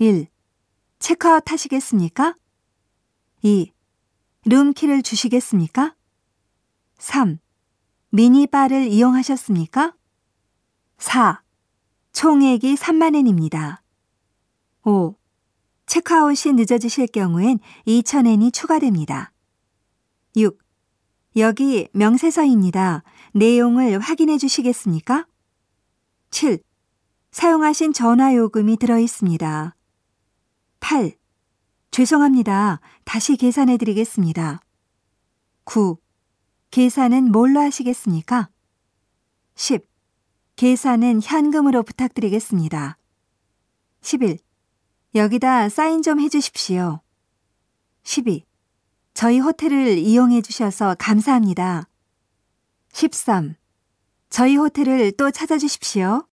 1. 체크아웃 하시겠습니까? 2. 룸키를 주시겠습니까? 3. 미니바를 이용하셨습니까? 4. 총액이 3만엔입니다. 5. 체크아웃이 늦어지실 경우엔 2,000엔이 추가됩니다. 6. 여기 명세서입니다. 내용을 확인해 주시겠습니까? 7. 사용하신 전화 요금이 들어 있습니다. 8. 죄송합니다. 다시 계산해 드리겠습니다. 9. 계산은 뭘로 하시겠습니까? 10. 계산은 현금으로 부탁드리겠습니다. 11. 여기다 사인 좀 해주십시오. 12. 저희 호텔을 이용해 주셔서 감사합니다. 13. 저희 호텔을 또 찾아주십시오.